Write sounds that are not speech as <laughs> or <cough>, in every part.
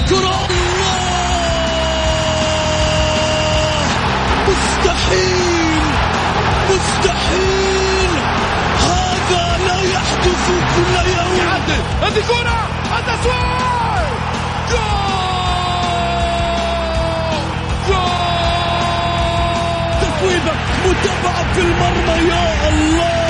الكرة الله. مستحيل مستحيل. هذا لا يحدث كل يوم. هذه كرة. التسويق جول. جول. متابعة في المرمى يا الله.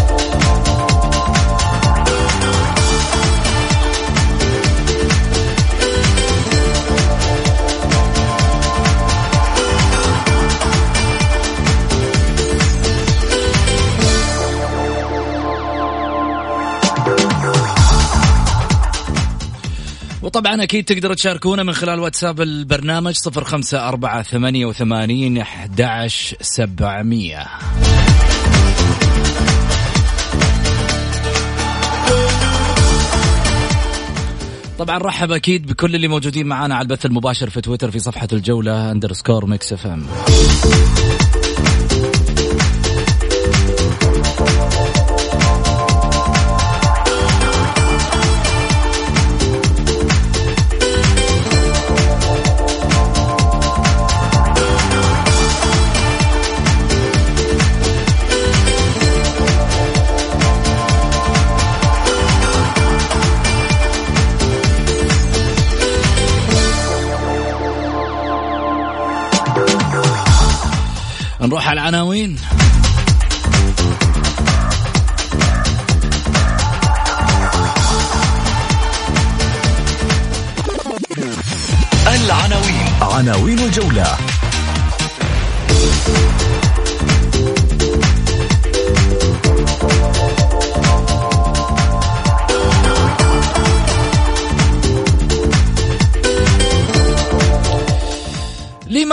وطبعا أكيد تقدروا تشاركونا من خلال واتساب البرنامج صفر خمسة أربعة ثمانية وثمانين أحد سبعمية. طبعا رحب أكيد بكل اللي موجودين معنا على البث المباشر في تويتر في صفحة الجولة underscore ميكس اف ام نروح على العناوين. العناوين. عناوين الجولة.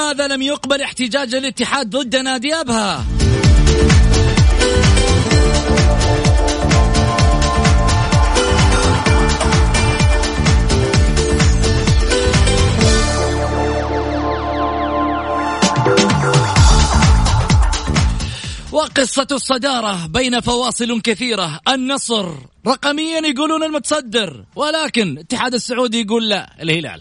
لماذا لم يقبل احتجاج الاتحاد ضد نادي أبها؟ وقصة الصدارة بين فواصل كثيرة. النصر. رقميا يقولون المتصدر ولكن الاتحاد السعودي يقول لا الهلال.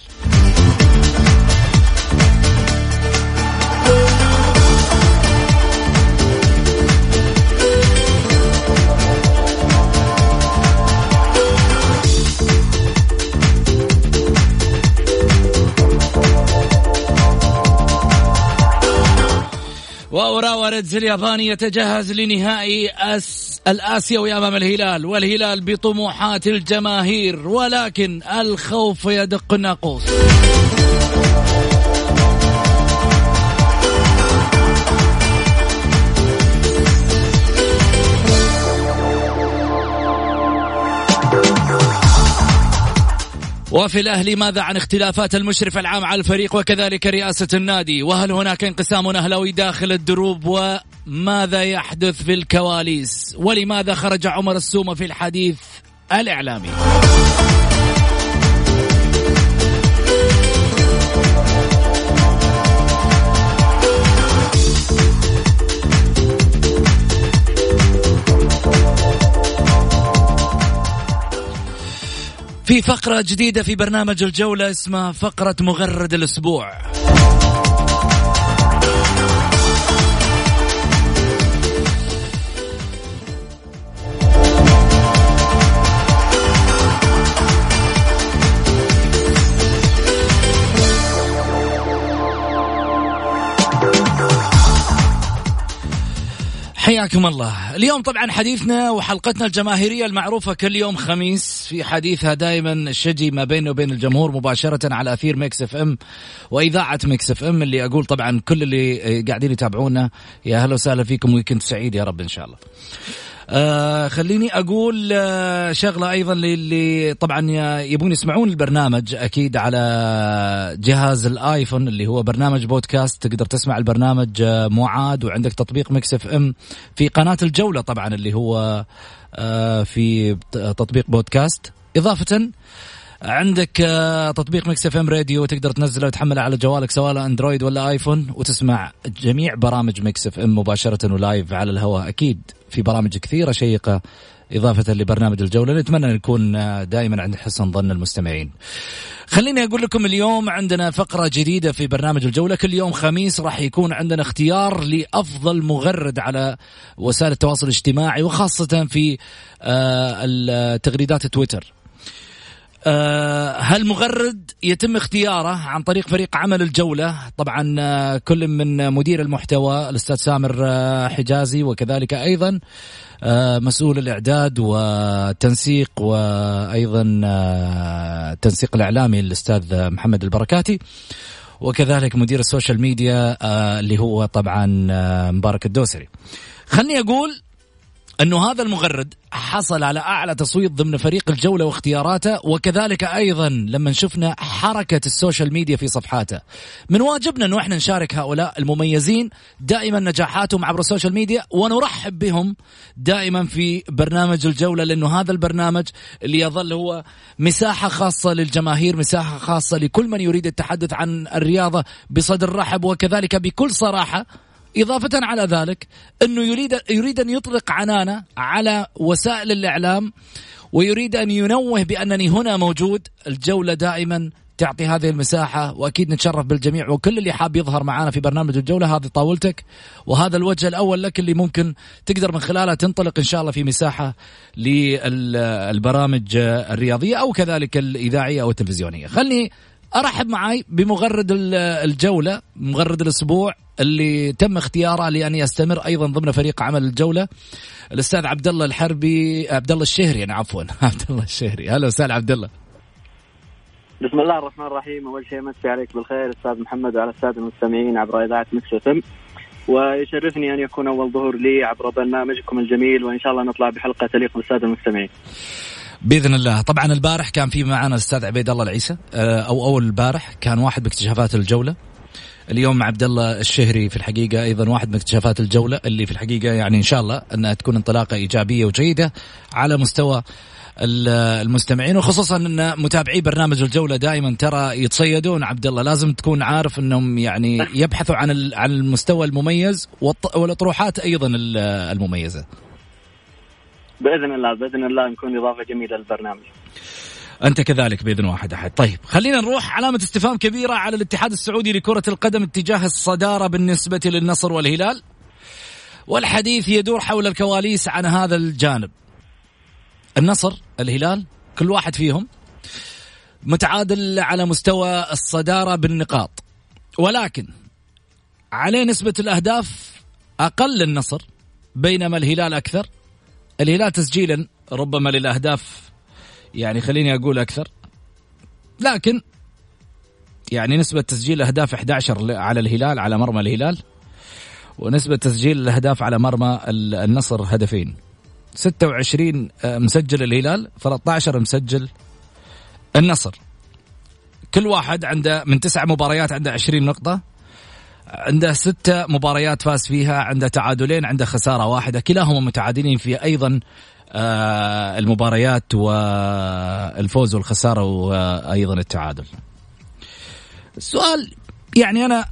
وأوراوا ريدز الياباني يتجهز لنهائي أس الآسيوي أمام الهلال والهلال بطموحات الجماهير ولكن الخوف يدق الناقوس. وفي الأهلي ماذا عن اختلافات المشرف العام على الفريق وكذلك رئاسة النادي؟ وهل هناك انقسام أهلوي داخل الدروب؟ وماذا يحدث في الكواليس؟ ولماذا خرج عمر السومة في الحديث الإعلامي؟ في فقرة جديدة في برنامج الجولة اسمها فقرة مغرد الأسبوع. حياكم الله. اليوم طبعا حديثنا وحلقتنا الجماهيرية المعروفة كل يوم خميس في حديثها دائما الشجي ما بينه وبين الجمهور مباشرة على أثير ميكس إف إم وإذاعة ميكس إف إم اللي أقول طبعا كل اللي قاعدين يتابعونا يا أهلا وسهلا فيكم weekend سعيد يا رب إن شاء الله. آه خليني أقول آه شغلة أيضا للي طبعا يبون يسمعون البرنامج أكيد على جهاز الآيفون اللي هو برنامج بودكاست. تقدر تسمع البرنامج آه معاد وعندك تطبيق مكس إف إم في قناة الجولة طبعا اللي هو آه في تطبيق بودكاست. إضافة عندك آه، تطبيق ميكس اف ام راديو تقدر تنزله وتحمله على جوالك سواء اندرويد ولا آيفون وتسمع جميع برامج ميكس اف ام مباشرة و live على الهواء. أكيد في برامج كثيرة شيقة إضافة لبرنامج الجولة. نتمنى نكون آه، دائما عند حسن ظن المستمعين. خليني أقول لكم اليوم عندنا فقرة جديدة في برنامج الجولة. كل يوم خميس راح يكون عندنا اختيار لأفضل مغرد على وسائل التواصل الاجتماعي وخاصة في آه، تغريدات تويتر. هالمغرد يتم اختياره عن طريق فريق عمل الجولة؟ طبعا آه، كل من مدير المحتوى الأستاذ سامر آه، حجازي وكذلك أيضا مسؤول الإعداد والتنسيق وأيضا التنسيق الإعلامي الأستاذ محمد البركاتي وكذلك مدير ال social media اللي هو طبعا مبارك الدوسري. خلني أقول أنه هذا المغرد حصل على أعلى تصويت ضمن فريق الجولة واختياراته وكذلك أيضا لما شفنا حركة ال social media في صفحاته. من واجبنا أنه إحنا نشارك هؤلاء المميزين دائما نجاحاتهم عبر ال social media ونرحب بهم دائما في برنامج الجولة لأنه هذا البرنامج اللي يظل هو مساحة خاصة للجماهير مساحة خاصة لكل من يريد التحدث عن الرياضة بصدر رحب وكذلك بكل صراحة إضافة على ذلك أنه يريد يريد أن يطلق عنانة على وسائل الإعلام ويريد أن ينوه بأنني هنا موجود. الجولة دائما تعطي هذه المساحة وأكيد نتشرف بالجميع وكل اللي حاب يظهر معنا في برنامج الجولة هذه طاولتك. وهذا الوجه الأول لك اللي ممكن تقدر من خلالها تنطلق إن شاء الله في مساحة للبرامج الرياضية أو كذلك الإذاعية أو التلفزيونية. خلني أرحب معي بمغرد الجولة مغرد الأسبوع اللي تم اختياره لأن يستمر أيضا ضمن فريق عمل الجولة الأستاذ عبد الله الحربي عبد الله الشهري أنا عفوا <laughs> عبد الله الشهري. أهلا وسهلا عبد الله بسم الله الرحمن الرحيم. أول شيء مسي عليك بالخير أستاذ محمد وعلى الساده المستمعين عبر إذاعة مكس إم. ويشرفني أن يكون أول ظهور لي عبر برنامجكم الجميل وإن شاء الله نطلع بحلقة تليق بالساده المستمعين. بإذن الله. طبعا البارح كان في معنا الأستاذ عبيد الله العيسى آه، أو أول البارح كان واحد باكتشافات الجولة. اليوم عبد الله الشهري في الحقيقة أيضا واحد من اكتشافات الجولة اللي في الحقيقة يعني إن شاء الله أنها تكون انطلاقة إيجابية وجيدة على مستوى المستمعين وخصوصا أن متابعي برنامج الجولة دائما ترى يتصيدون عبد الله لازم تكون عارف أنهم يعني يبحثوا عن عن المستوى المميز والأطروحات أيضا المميزة. بإذن الله بإذن الله نكون إضافة جميلة للبرنامج أنت كذلك بإذن واحد أحد. طيب خلينا نروح علامة استفهام كبيرة على الاتحاد السعودي لكرة القدم اتجاه الصدارة بالنسبة للنصر والهلال. والحديث يدور حول الكواليس عن هذا الجانب. النصر الهلال كل واحد فيهم متعادل على مستوى الصدارة بالنقاط. ولكن عليه نسبة الأهداف أقل للنصر بينما الهلال أكثر. الهلال تسجيلا ربما للأهداف يعني خليني أقول أكثر. لكن يعني نسبة تسجيل الأهداف 11 على الهلال على مرمى الهلال ونسبة تسجيل الأهداف على مرمى النصر هدفين. 26 آه، مسجل الهلال 13 مسجل النصر. كل واحد عنده من تسع مباريات عنده 20 نقطة عنده ستة مباريات فاز فيها عنده تعادلين عنده خسارة واحدة. كلاهما متعادلين في أيضا المباريات والفوز والخسارة وأيضا التعادل. السؤال يعني أنا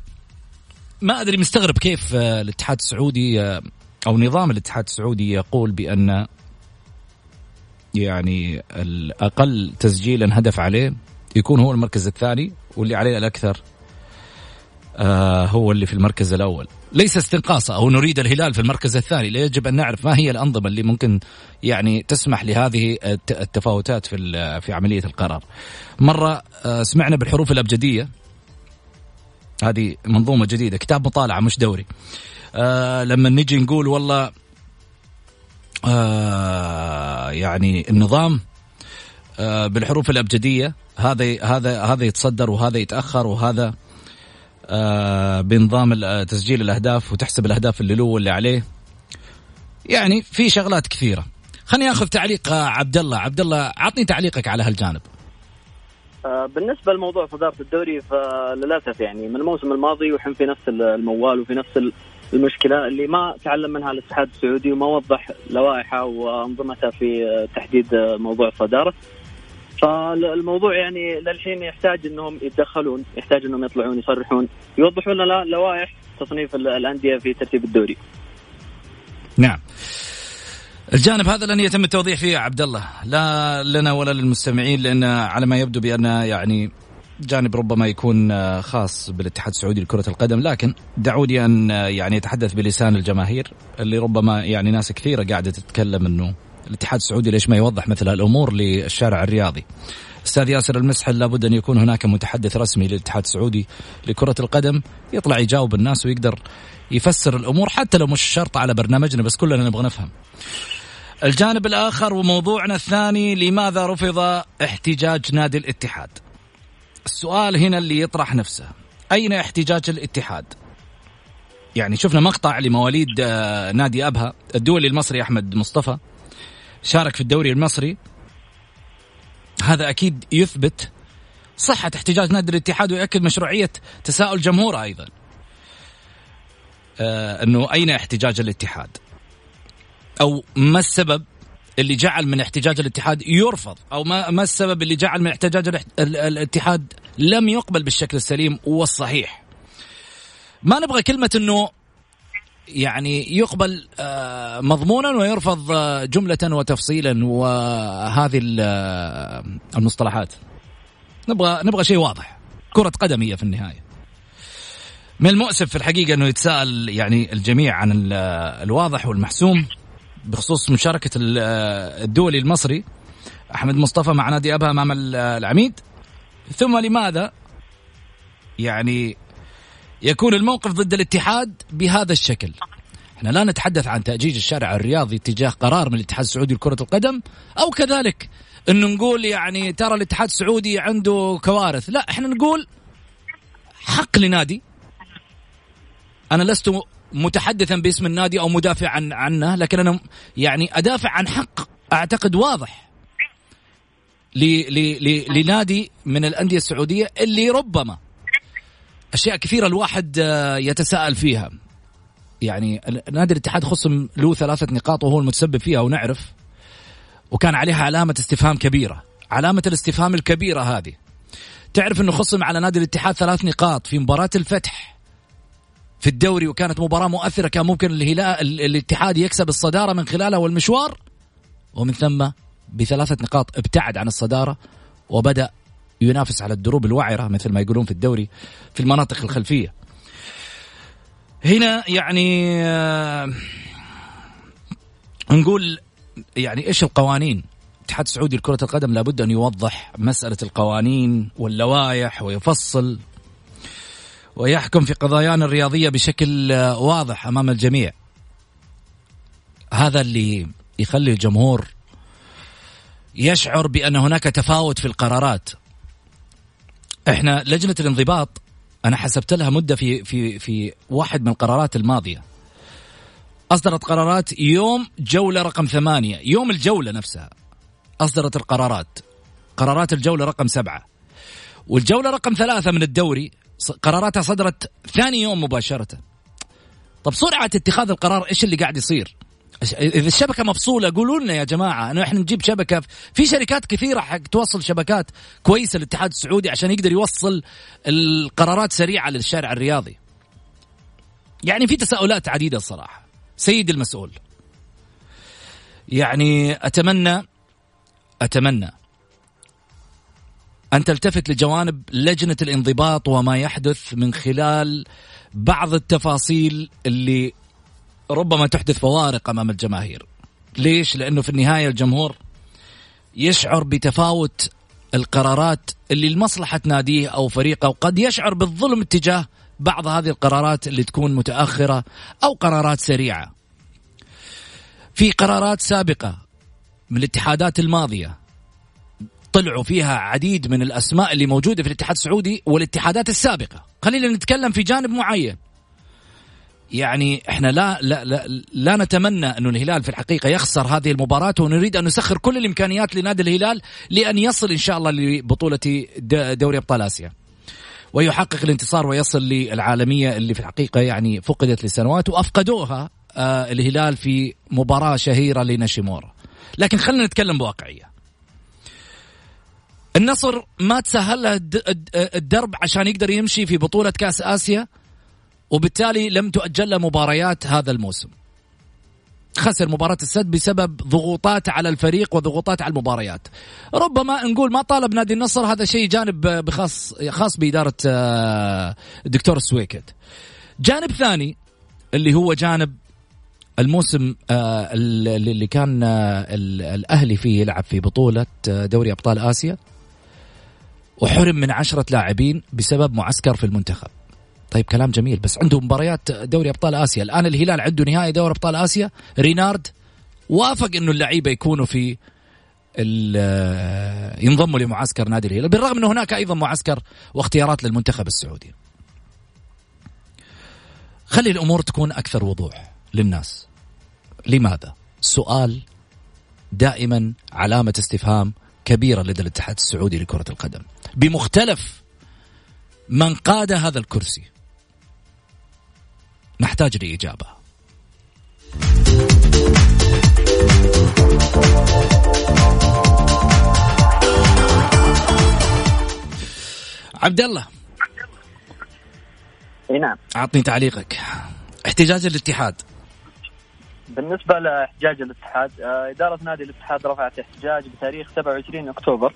ما أدري مستغرب كيف آه، الاتحاد السعودي آه، أو نظام الاتحاد السعودي يقول بأن يعني الأقل تسجيلا هدف عليه يكون هو المركز الثاني واللي عليه الأكثر. آه هو اللي في المركز الأول. ليس استنقاصا أو نريد الهلال في المركز الثاني. يجب أن نعرف ما هي الأنظمة اللي ممكن يعني تسمح لهذه التفاوتات في في عملية القرار. مرة آه سمعنا بالحروف الأبجدية. هذه منظومة جديدة. كتاب مطالعة مش دوري. آه لما نجي نقول والله آه يعني النظام آه بالحروف الأبجدية هذا هذا هذا يتصدر وهذا يتأخر وهذا آه بنظام تسجيل الأهداف وتحسب الأهداف اللي له واللي عليه. يعني في شغلات كثيرة. خليني آخذ تعليق عبد الله عبد الله عطني تعليقك على هالجانب. آه، بالنسبة لموضوع صدارة الدوري فللأسف يعني من الموسم الماضي وحن في نفس الموال وفي نفس المشكلة اللي ما تعلم منها الاتحاد السعودي وما وضح لوائحه وأنظمته في تحديد موضوع الصدارة. فالموضوع يعني للحين يحتاج إنهم يتدخلون يحتاج إنهم يطلعون يصرحون يوضحون لنا لوائح تصنيف الأندية في ترتيب الدوري. نعم. الجانب هذا لن يتم التوضيح فيه عبد الله. لا لنا ولا للمستمعين لأن على ما يبدو بأن يعني جانب ربما يكون خاص بالاتحاد السعودي لكرة القدم لكن دعوني أن يعني أتحدث بلسان الجماهير اللي ربما يعني ناس كثيرة قاعدة تتكلم أنه الاتحاد السعودي ليش ما يوضح مثل هالأمور للشارع الرياضي أستاذ ياسر المسحل لابد أن يكون هناك متحدث رسمي للاتحاد السعودي لكرة القدم يطلع يجاوب الناس ويقدر يفسر الأمور حتى لو مش شرط على برنامجنا بس كلنا نبغى نفهم. الجانب الآخر وموضوعنا الثاني لماذا رفض احتجاج نادي الاتحاد؟ السؤال هنا اللي يطرح نفسه أين احتجاج الاتحاد؟ يعني شفنا مقطع لمواليد آه، نادي أبها الدولي المصري أحمد مصطفى شارك في الدوري المصري هذا أكيد يثبت صحة احتجاج نادي الاتحاد ويؤكد مشروعية تساؤل جمهوره أيضا. آه إنه أين احتجاج الاتحاد؟ أو ما السبب اللي جعل من احتجاج الاتحاد يرفض أو ما ما السبب اللي جعل من احتجاج الاتحاد لم يقبل بالشكل السليم والصحيح ما نبغى كلمة إنه يعني يقبل آه، مضمونا ويرفض آه، جملة وتفصيلا وهذه آه، المصطلحات. نبغى نبغى شيء واضح. كرة قدم هي في النهاية. من المؤسف في الحقيقة إنه يتساءل يعني الجميع عن الواضح والمحسوم بخصوص مشاركة الدولي المصري. أحمد مصطفى مع نادي أبها أمام العميد. ثم لماذا يعني يكون الموقف ضد الاتحاد بهذا الشكل. إحنا لا نتحدث عن تأجيج الشارع الرياضي تجاه قرار من الاتحاد السعودي لكرة القدم أو كذلك أنه نقول يعني ترى الاتحاد السعودي عنده كوارث. لا إحنا نقول حق لنادي. أنا لست متحدثا باسم النادي أو مدافع عن عنه لكن أنا يعني أدافع عن حق أعتقد واضح لنادي من الأندية السعودية اللي ربما أشياء كثيرة الواحد آه، يتساءل فيها. يعني نادي الاتحاد خصم له ثلاثة نقاط وهو المتسبب فيها ونعرف. وكان عليها علامة استفهام كبيرة. علامة الاستفهام الكبيرة هذه. تعرف إنه خصم على نادي الاتحاد ثلاث نقاط في مباراة الفتح في الدوري وكانت مباراة مؤثرة كان ممكن الهلال الاتحاد يكسب الصدارة من خلالها والمشوار. ومن ثم بثلاثة نقاط ابتعد عن الصدارة وبدأ ينافس على الدروب الوعرة مثل ما يقولون في الدوري في المناطق الخلفية. هنا يعني آه نقول يعني إيش القوانين؟ الاتحاد السعودي لكرة القدم لابد أن يوضح مسألة القوانين واللوائح ويفصل ويحكم في قضايانا الرياضية بشكل واضح أمام الجميع. هذا اللي يخلي الجمهور يشعر بأن هناك تفاوت في القرارات. إحنا لجنة الانضباط أنا حسبت لها مدة في في في واحد من القرارات الماضية. أصدرت قرارات يوم جولة رقم ثمانية يوم الجولة نفسها أصدرت القرارات. قرارات الجولة رقم سبعة. والجولة رقم ثلاثة من الدوري قراراتها صدرت ثاني يوم مباشرة. طب سرعة اتخاذ القرار إيش اللي قاعد يصير؟ إذا الشبكة مفصولة قولوا لنا يا جماعة إنه إحنا نجيب شبكة. في شركات كثيرة حق توصل شبكات كويسة للاتحاد السعودي عشان يقدر يوصل القرارات سريعة للشارع الرياضي. يعني في تساؤلات عديدة الصراحة. سيد المسؤول. يعني أتمنى أتمنى أن تلتفت لجوانب لجنة الانضباط وما يحدث من خلال بعض التفاصيل اللي ربما تحدث فوارق أمام الجماهير. ليش؟ لأنه في النهاية الجمهور يشعر بتفاوت القرارات اللي لمصلحة ناديه أو فريقه وقد يشعر بالظلم تجاه بعض هذه القرارات اللي تكون متأخرة أو قرارات سريعة. في قرارات سابقة من الاتحادات الماضية طلعوا فيها عديد من الأسماء اللي موجودة في الاتحاد السعودي والاتحادات السابقة، خلينا نتكلم في جانب معين. يعني إحنا لا لا لا, لا نتمنى انه الهلال في الحقيقة يخسر هذه المباراة ونريد أن نسخر كل الإمكانيات لنادي الهلال لأن يصل إن شاء الله لبطولة دوري أبطال آسيا. ويحقق الانتصار ويصل للعالمية اللي في الحقيقة يعني فقدت لسنوات وأفقدوها آه الهلال في مباراة شهيرة لنشيمورا. لكن خلينا نتكلم بواقعية. النصر ما تسهل له الدرب عشان يقدر يمشي في بطولة كأس آسيا وبالتالي لم تؤجل له مباريات هذا الموسم. خسر مباراة السد بسبب ضغوطات على الفريق وضغوطات على المباريات. ربما نقول ما طالب نادي النصر هذا شيء جانب بخاص خاص بإدارة آه، الدكتور السويكت جانب ثاني اللي هو جانب الموسم آه، اللي كان آه، الأهلي فيه يلعب في بطولة دوري أبطال آسيا. وحرم من عشرة لاعبين بسبب معسكر في المنتخب. طيب كلام جميل. بس عنده مباريات دوري أبطال آسيا. الآن الهلال عنده نهائي دوري أبطال آسيا. رينارد وافق إنه اللعيبة يكونوا في ينضموا لمعسكر نادي الهلال بالرغم إنه هناك أيضا معسكر واختيارات للمنتخب السعودي. خلي الأمور تكون أكثر وضوح للناس. لماذا؟ سؤال دائما علامة استفهام كبيرة لدى الاتحاد السعودي لكرة القدم. بمختلف من قاد هذا الكرسي نحتاج لإجابة. عبد الله. إي نعم. اعطني تعليقك. احتجاج الاتحاد. بالنسبة لإحتجاج الاتحاد آه، إدارة نادي الاتحاد رفعت احتجاج بتاريخ 27 أكتوبر.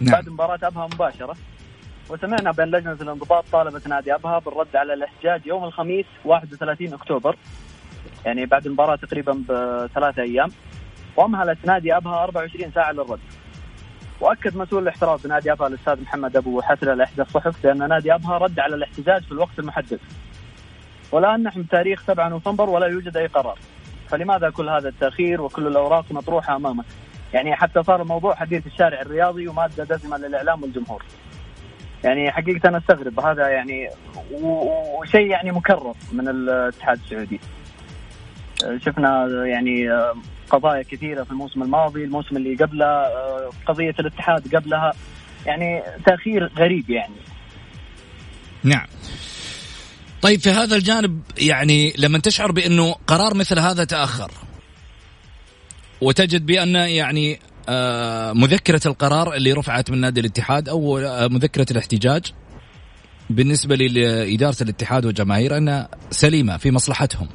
نعم. بعد مباراة أبها مباشرة. وسمعنا بأن لجنة الانضباط طالبت نادي أبها بالرد على الاحتجاج يوم الخميس 31 أكتوبر يعني بعد المباراة تقريبا بثلاثة أيام وأمهلت نادي أبها 24 ساعة للرد وأكد مسؤول الاحتراف بنادي أبها الأستاذ محمد أبو حسن لاحدى الصحف بأن نادي أبها رد على الاحتجاج في الوقت المحدد. والان نحن بتاريخ 7 نوفمبر ولا يوجد أي قرار. فلماذا كل هذا التأخير وكل الأوراق مطروحة أمامك؟ يعني حتى صار الموضوع حديث الشارع الرياضي ومادة دسمة للإعلام والجمهور. يعني حقيقة أنا أستغرب هذا يعني وشيء يعني مكرر من الاتحاد السعودي. شفنا يعني قضايا كثيرة في الموسم الماضي، الموسم اللي قبله قضية الاتحاد قبلها يعني تأخير غريب يعني. نعم. طيب في هذا الجانب يعني لما تشعر بأنه قرار مثل هذا تأخر وتجد بأن يعني آه، مذكرة القرار اللي رفعت من نادي الاتحاد أو آه، مذكرة الاحتجاج بالنسبة لإدارة الاتحاد وجماهير أنها سليمة في مصلحتهم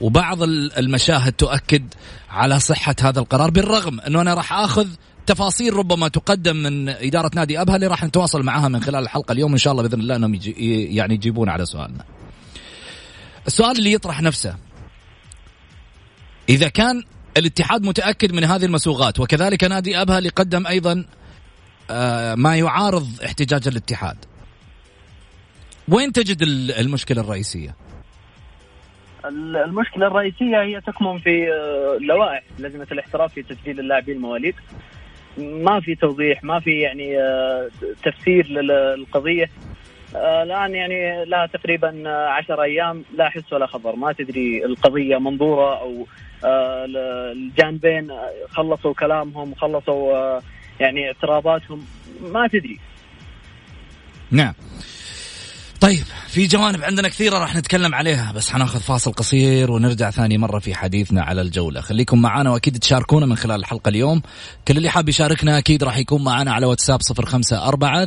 وبعض المشاهد تؤكد على صحة هذا القرار بالرغم أنه أنا راح آخذ تفاصيل ربما تقدم من إدارة نادي أبها اللي راح نتواصل معها من خلال الحلقة اليوم إن شاء الله بإذن الله يجي يعني يجيبون على سؤالنا. السؤال اللي يطرح نفسه إذا كان الاتحاد متأكد من هذه المسوغات وكذلك نادي أبها اللي قدم أيضا آه، ما يعارض احتجاج الاتحاد. وين تجد المشكلة الرئيسية؟ المشكلة الرئيسية هي تكمن في آه، لوائح لجنة الاحتراف في تسجيل اللاعبين المواليد ما في توضيح ما في يعني آه، تفسير للقضية آه، الآن يعني لها تقريبا عشر أيام لا حس ولا خبر. ما تدري القضية منظورة أو الجانبين خلصوا كلامهم خلصوا يعني اعتراضاتهم. ما تدري. نعم. طيب في جوانب عندنا كثيرة راح نتكلم عليها بس حناخذ فاصل قصير ونرجع ثاني مرة في حديثنا على الجولة. خليكم معنا وأكيد تشاركونا من خلال الحلقة اليوم. كل اللي حاب يشاركنا أكيد راح يكون معنا على واتساب صفر خمسة أربعة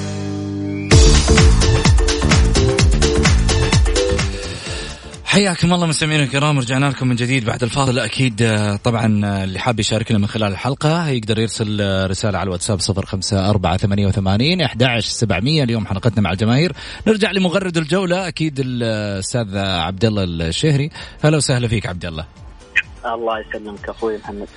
حياكم الله مستمعينا الكرام رجعنا لكم من جديد بعد الفاصل أكيد آه، طبعا آه، اللي حاب يشاركنا من خلال الحلقة يقدر يرسل آه، رسالة على الواتساب 05488 11700 اليوم حلقتنا مع الجماهير. نرجع لمغرد الجولة. أكيد الأستاذ عبد الله الشهري. هلا وسهلا فيك عبد الله الله يسلمك أخوي محمد.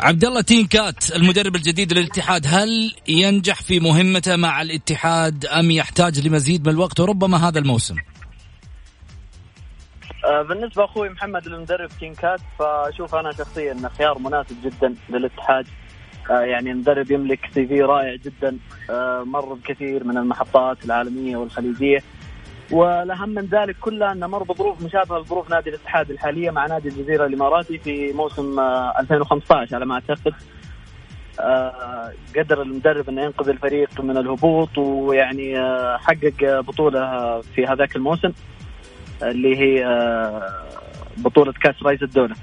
عبد الله تينكات المدرب الجديد للاتحاد هل ينجح في مهمته مع الاتحاد أم يحتاج لمزيد من الوقت؟ وربما هذا الموسم؟ آه، بالنسبة أخوي محمد المدرب كينكات فأشوف أنا شخصيا أنه خيار مناسب جدا للاتحاد. آه، يعني مدرب يملك سي في رائع جدا آه، مر بكثير من المحطات العالمية والخليجية. والأهم من ذلك كله أنه مر بظروف مشابهة لظروف نادي الاتحاد الحالية مع نادي الجزيرة الإماراتي في موسم 2015 على ما أعتقد. قدر المدرب أنه ينقذ الفريق من الهبوط ويعني حقق بطولة في هذاك الموسم. اللي هي آه، بطولة كأس رئيس الدولة.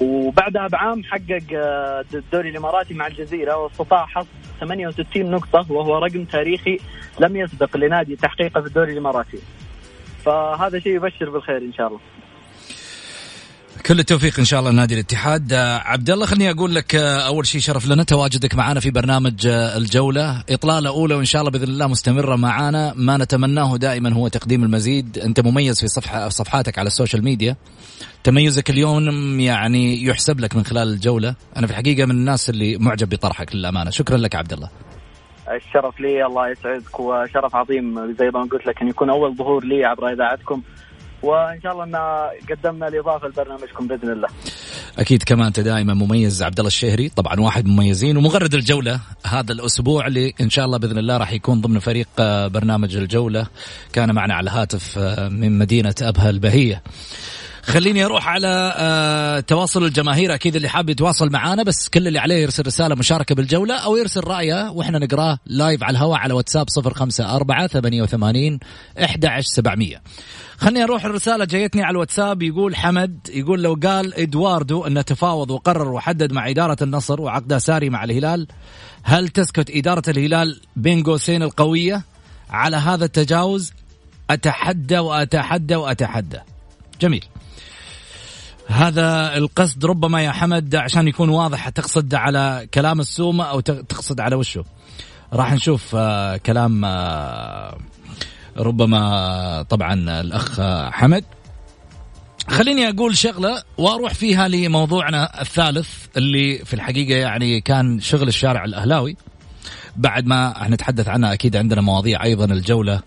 وبعدها بعام حقق آه، الدوري الإماراتي مع الجزيرة واستطاع حصد 68 نقطة وهو رقم تاريخي لم يسبق لنادي تحقيقه في الدوري الإماراتي. فهذا شيء يبشر بالخير إن شاء الله. كل التوفيق إن شاء الله لنادي الاتحاد. آه، عبد الله خليني أقول لك آه، أول شيء شرف لنا تواجدك معنا في برنامج آه، الجولة. إطلالة أولى وإن شاء الله بإذن الله مستمرة معنا. ما نتمناه دائما هو تقديم المزيد. أنت مميز في صفحة صفحاتك على ال social media. تميزك اليوم يعني يحسب لك من خلال الجولة. أنا في الحقيقة من الناس اللي معجب بطرحك للأمانة. شكرا لك عبد الله. الشرف لي الله يسعدك وشرف عظيم زي ما قلت لك أن يكون أول ظهور لي عبر إذاعتكم. وإن شاء الله إن قدمنا الإضافة لبرنامجكم بإذن الله. أكيد كمان أنت دائما مميز عبد الله الشهري طبعا واحد مميزين ومغرد الجولة هذا الأسبوع اللي إن شاء الله بإذن الله راح يكون ضمن فريق آه، برنامج الجولة كان معنا على هاتف آه، من مدينة أبها البهية. خليني أروح على آه تواصل الجماهير أكيد اللي حاب يتواصل معنا بس كل اللي عليه يرسل رسالة مشاركة بالجولة أو يرسل رأيه وإحنا نقراه لايف على الهواء على واتساب 054 88 11700 خليني أروح الرسالة جايتني على الواتساب يقول حمد يقول لو قال إدواردو إنه تفاوض وقرر وحدد مع إدارة النصر وعقده ساري مع الهلال هل تسكت إدارة الهلال بين قوسين القوية على هذا التجاوز؟ أتحدى وأتحدى وأتحدى. جميل. هذا القصد ربما يا حمد عشان يكون واضح تقصد على كلام السومة أو تقصد على وشه راح نشوف آه كلام آه ربما طبعا الأخ حمد. خليني أقول شغلة وأروح فيها لموضوعنا الثالث اللي في الحقيقة يعني كان شغل الشارع الأهلاوي. بعد ما نتحدث عنها أكيد عندنا مواضيع أيضا الجولة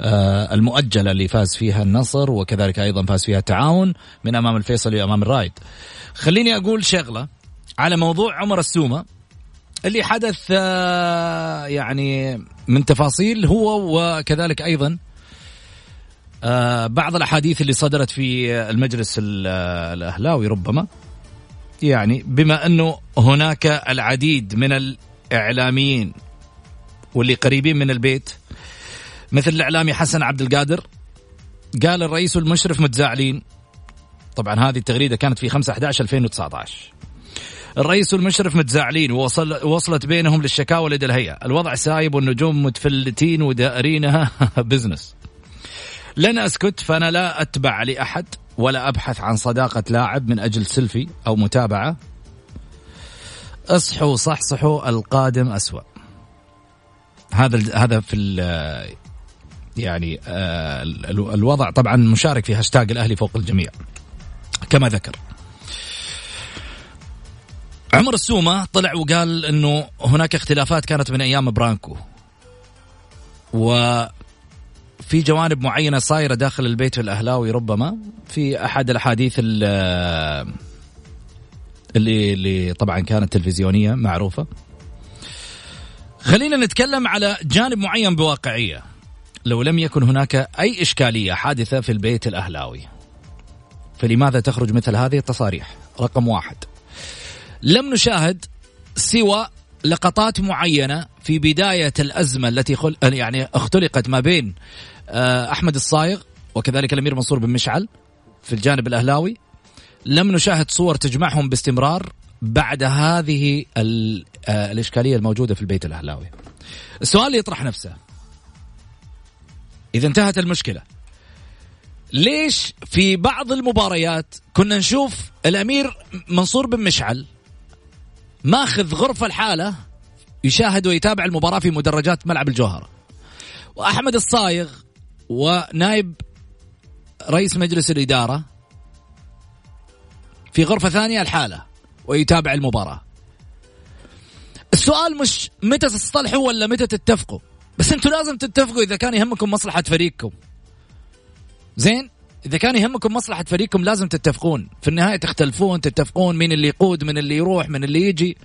آه، المؤجلة اللي فاز فيها النصر وكذلك أيضا فاز فيها التعاون من أمام الفيصلي وأمام الرايد. خليني أقول شغلة على موضوع عمر السومة. اللي حدث آه، يعني من تفاصيل هو وكذلك أيضا آه، بعض الأحاديث اللي صدرت في المجلس الأهلاوي ربما. يعني بما أنه هناك العديد من الإعلاميين واللي قريبين من البيت مثل الإعلامي حسن عبد القادر قال الرئيس والمشرف متزاعلين. طبعا هذه التغريدة كانت في 5 11 2019 الرئيس والمشرف متزاعلين ووصل وصلت بينهم للشكاوى لدى الهيئة. الوضع سايب والنجوم متفلتين ودائرينها <laughs> بزنس. لن أسكت فأنا لا أتبع لأحد ولا أبحث عن صداقة لاعب من أجل سيلفي أو متابعة. اصحوا صحصحوا القادم أسوأ. هذا هذا في يعني آه الوضع طبعا مشارك في هاشتاج الأهلي فوق الجميع. كما ذكر. عمر السومة طلع وقال إنه هناك اختلافات كانت من أيام برانكو. وفي جوانب معينة صايرة داخل البيت الأهلاوي ربما. في أحد الأحاديث اللي اللي طبعا كانت تلفزيونية معروفة. خلينا نتكلم على جانب معين بواقعية. لو لم يكن هناك أي إشكالية حادثة في البيت الأهلاوي. فلماذا تخرج مثل هذه التصاريح؟ رقم واحد. لم نشاهد سوى لقطات معينة في بداية الأزمة التي خل... يعني اختلقت ما بين آه، أحمد الصايغ وكذلك الأمير منصور بن مشعل في الجانب الأهلاوي. لم نشاهد صور تجمعهم باستمرار بعد هذه آه، الإشكالية الموجودة في البيت الأهلاوي. السؤال يطرح نفسه إذا انتهت المشكلة ليش في بعض المباريات كنا نشوف الأمير منصور بن مشعل ماخذ غرفة الحالة يشاهد ويتابع المباراة في مدرجات ملعب الجوهرة. وأحمد الصايغ ونائب رئيس مجلس الإدارة في غرفة ثانية الحالة ويتابع المباراة. السؤال مش متى تصطلحوا ولا متى تتفقوا؟ بس أنتوا لازم تتفقوا إذا كان يهمكم مصلحة فريقكم. زين؟ إذا كان يهمكم مصلحة فريقكم لازم تتفقون. في النهاية تختلفون تتفقون مين اللي يقود من اللي يروح من اللي يجي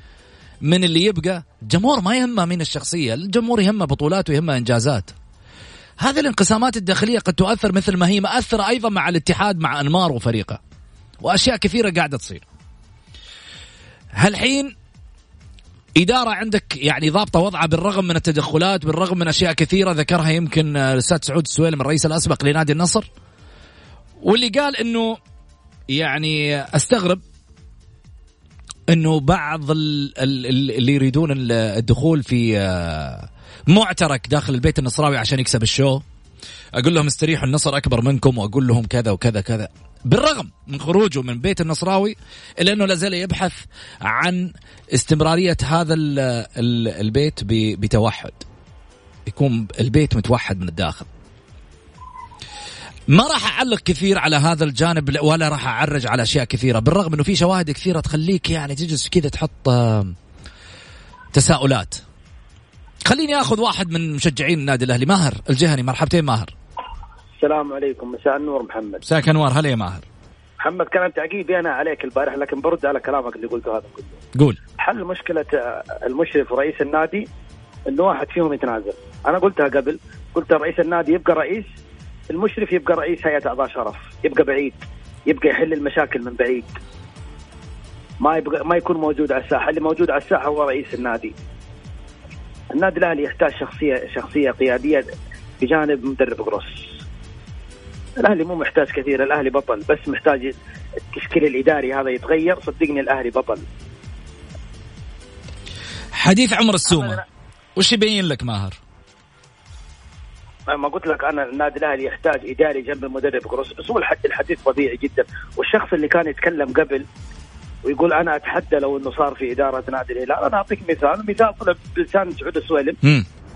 من اللي يبقى. الجمهور ما يهمه مين الشخصية الجمهور يهمه بطولات ويهمه إنجازات. هذه الانقسامات الداخلية قد تؤثر مثل ما هي مأثرة أيضا مع الاتحاد مع أنمار وفريقه. وأشياء كثيرة قاعدة تصير. هالحين إدارة عندك يعني ضابطة وضعها بالرغم من التدخلات بالرغم من أشياء كثيرة ذكرها يمكن الأستاذ سعود السويلم الرئيس الأسبق لنادي النصر. واللي قال أنه يعني أستغرب أنه بعض اللي يريدون الدخول في آه، معترك داخل البيت النصراوي عشان يكسب الشو. أقول لهم استريحوا النصر أكبر منكم وأقول لهم كذا وكذا كذا. بالرغم من خروجه من بيت النصراوي الا أنه لازال يبحث عن استمرارية هذا البيت بتوحد. يكون البيت متوحد من الداخل. ما راح أعلق كثير على هذا الجانب ولا راح أعرج على أشياء كثيرة بالرغم إنه في شواهد كثيرة تخليك يعني تجلس كذا تحط تساؤلات. خليني آخذ واحد من مشجعين النادي الأهلي ماهر الجهني. مرحبتين ماهر. السلام عليكم. مساء النور محمد. مساك انوار هلا يا ماهر. محمد كان تعقيبي أنا عليك البارح لكن برد على كلامك اللي قلته هذا كله. قول. حل مشكلة المشرف ورئيس النادي إنه واحد فيهم يتنازل. أنا قلتها قبل قلت رئيس النادي يبقى رئيس المشرف يبقى رئيس هيئة أعضاء شرف يبقى بعيد يبقى يحل المشاكل من بعيد. ما يبقى ما يكون موجود على الساحة اللي موجود على الساحة هو رئيس النادي. النادي الأهلي يحتاج شخصيه شخصية قيادية بجانب مدرب قروس. الأهلي مو محتاج كثير الأهلي بطل بس محتاج التشكيل الإداري هذا يتغير. صدقني الأهلي بطل. حديث عمر السومة. وش يبين لك ماهر؟ ما قلت لك أنا النادي الأهلي يحتاج إداري جنب المدرب كروس. بس هو الحديث طبيعي جدا. والشخص اللي كان يتكلم قبل ويقول أنا أتحدى لو إنه صار في إدارة نادي الهلال أنا أعطيك مثال. مثال طلع بلسان سعود السويلم.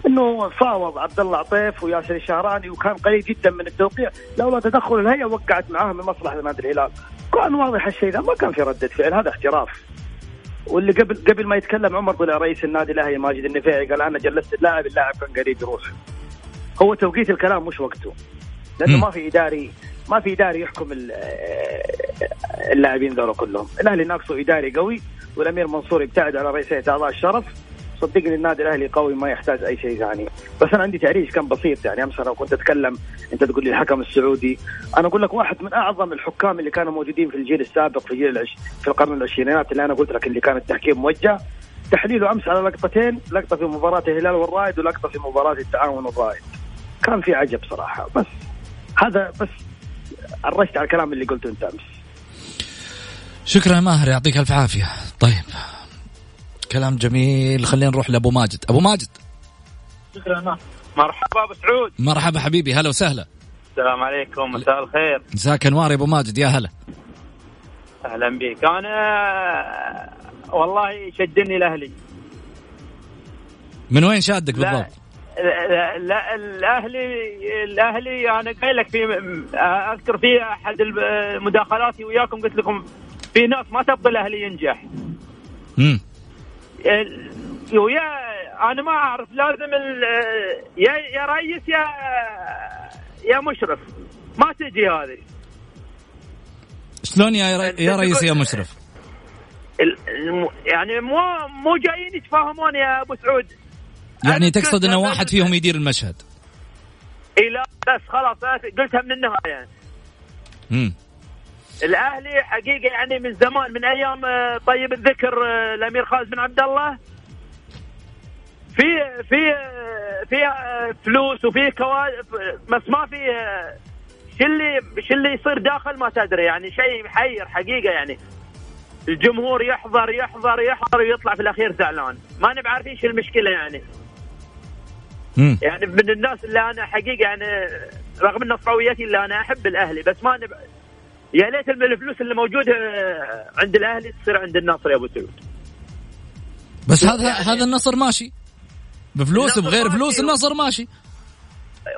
إنه فاوض عبد الله عطيف وياسر الشهراني وكان قريب جدا من التوقيع. لولا تدخل الهيئة وقعت معاهم من مصلحة نادي الهلال. كان واضح الشيء ذا ما كان في ردة فعل. هذا احتراف. واللي قبل قبل ما يتكلم عمر طلع رئيس النادي الأهلي ماجد النفيعي قال أنا جلست اللاعب اللاعب كان قريب يروح. هو توقيت الكلام مش وقته. لأنه ما في اداري ما في إداري يحكم اللاعبين ذولا كلهم. الأهلي ناقصه إداري قوي والأمير منصور يبتعد على رئيسيه أعضاء الشرف. صدقني النادي الأهلي قوي ما يحتاج أي شيء ثاني. بس أنا عندي تعريج كان بسيط يعني أمس أنا كنت أتكلم أنت تقول لي الحكم السعودي. أنا أقول لك واحد من أعظم الحكام اللي كانوا موجودين في الجيل السابق في جيل العش... في القرن العشرينات اللي أنا قلت لك اللي كان التحكيم موجه. تحليله أمس على لقطتين لقطة في مباراة الهلال والرائد ولقطة في مباراة التعاون والرائد. كان في عجب صراحة. بس هذا بس عرجت على الكلام اللي قلته أنت أمس. شكرا ماهر يعطيك ألف عافية. طيب كلام جميل. خلينا نروح لأبو ماجد. أبو ماجد. شكرا مرحبا أبو سعود. مرحبا حبيبي. هلا وسهلا. السلام عليكم. مساء الخير. مساك أنوار يا أبو ماجد. يا هلا. أهلا بك أنا والله يشدني الاهلي من وين شادك بالضبط؟ لا, لا الاهلي الاهلي أنا قايل لك في اذكر في احد مداخلاتي وياكم قلت لكم في ناس ما تبغى الاهلي ينجح. امم ويا أنا ما اعرف لازم يا يا رئيس يا يا مشرف ما تجي هذه شلون يا يا رئيس يا مشرف؟ يعني مو مو جايين يتفاهمون يا ابو سعود يعني تقصد إنه واحد فيهم يدير المشهد. إي لا بس خلاص قلتها من النهاية. امم الأهلي حقيقة يعني من زمان من أيام آه، طيب الذكر آه، الأمير خالد بن عبد الله في في في آه، فلوس وفي كوادر بس ما في شو اللي شو اللي يصير داخل ما تدري يعني شيء محير حقيقة يعني. الجمهور يحضر يحضر يحضر ويطلع في الأخير زعلان. ما نبي عارفين شو المشكلة يعني. مم. يعني من الناس اللي أنا حقيقة يعني رغم إن صفويتي اللي أنا أحب الأهلي بس ما نب... يا ليت الفلوس اللي موجوده عند الأهلي تصير عند النصر يا أبو سعود بس هذا هذا النصر ماشي بفلوس بغير فلوس النصر ماشي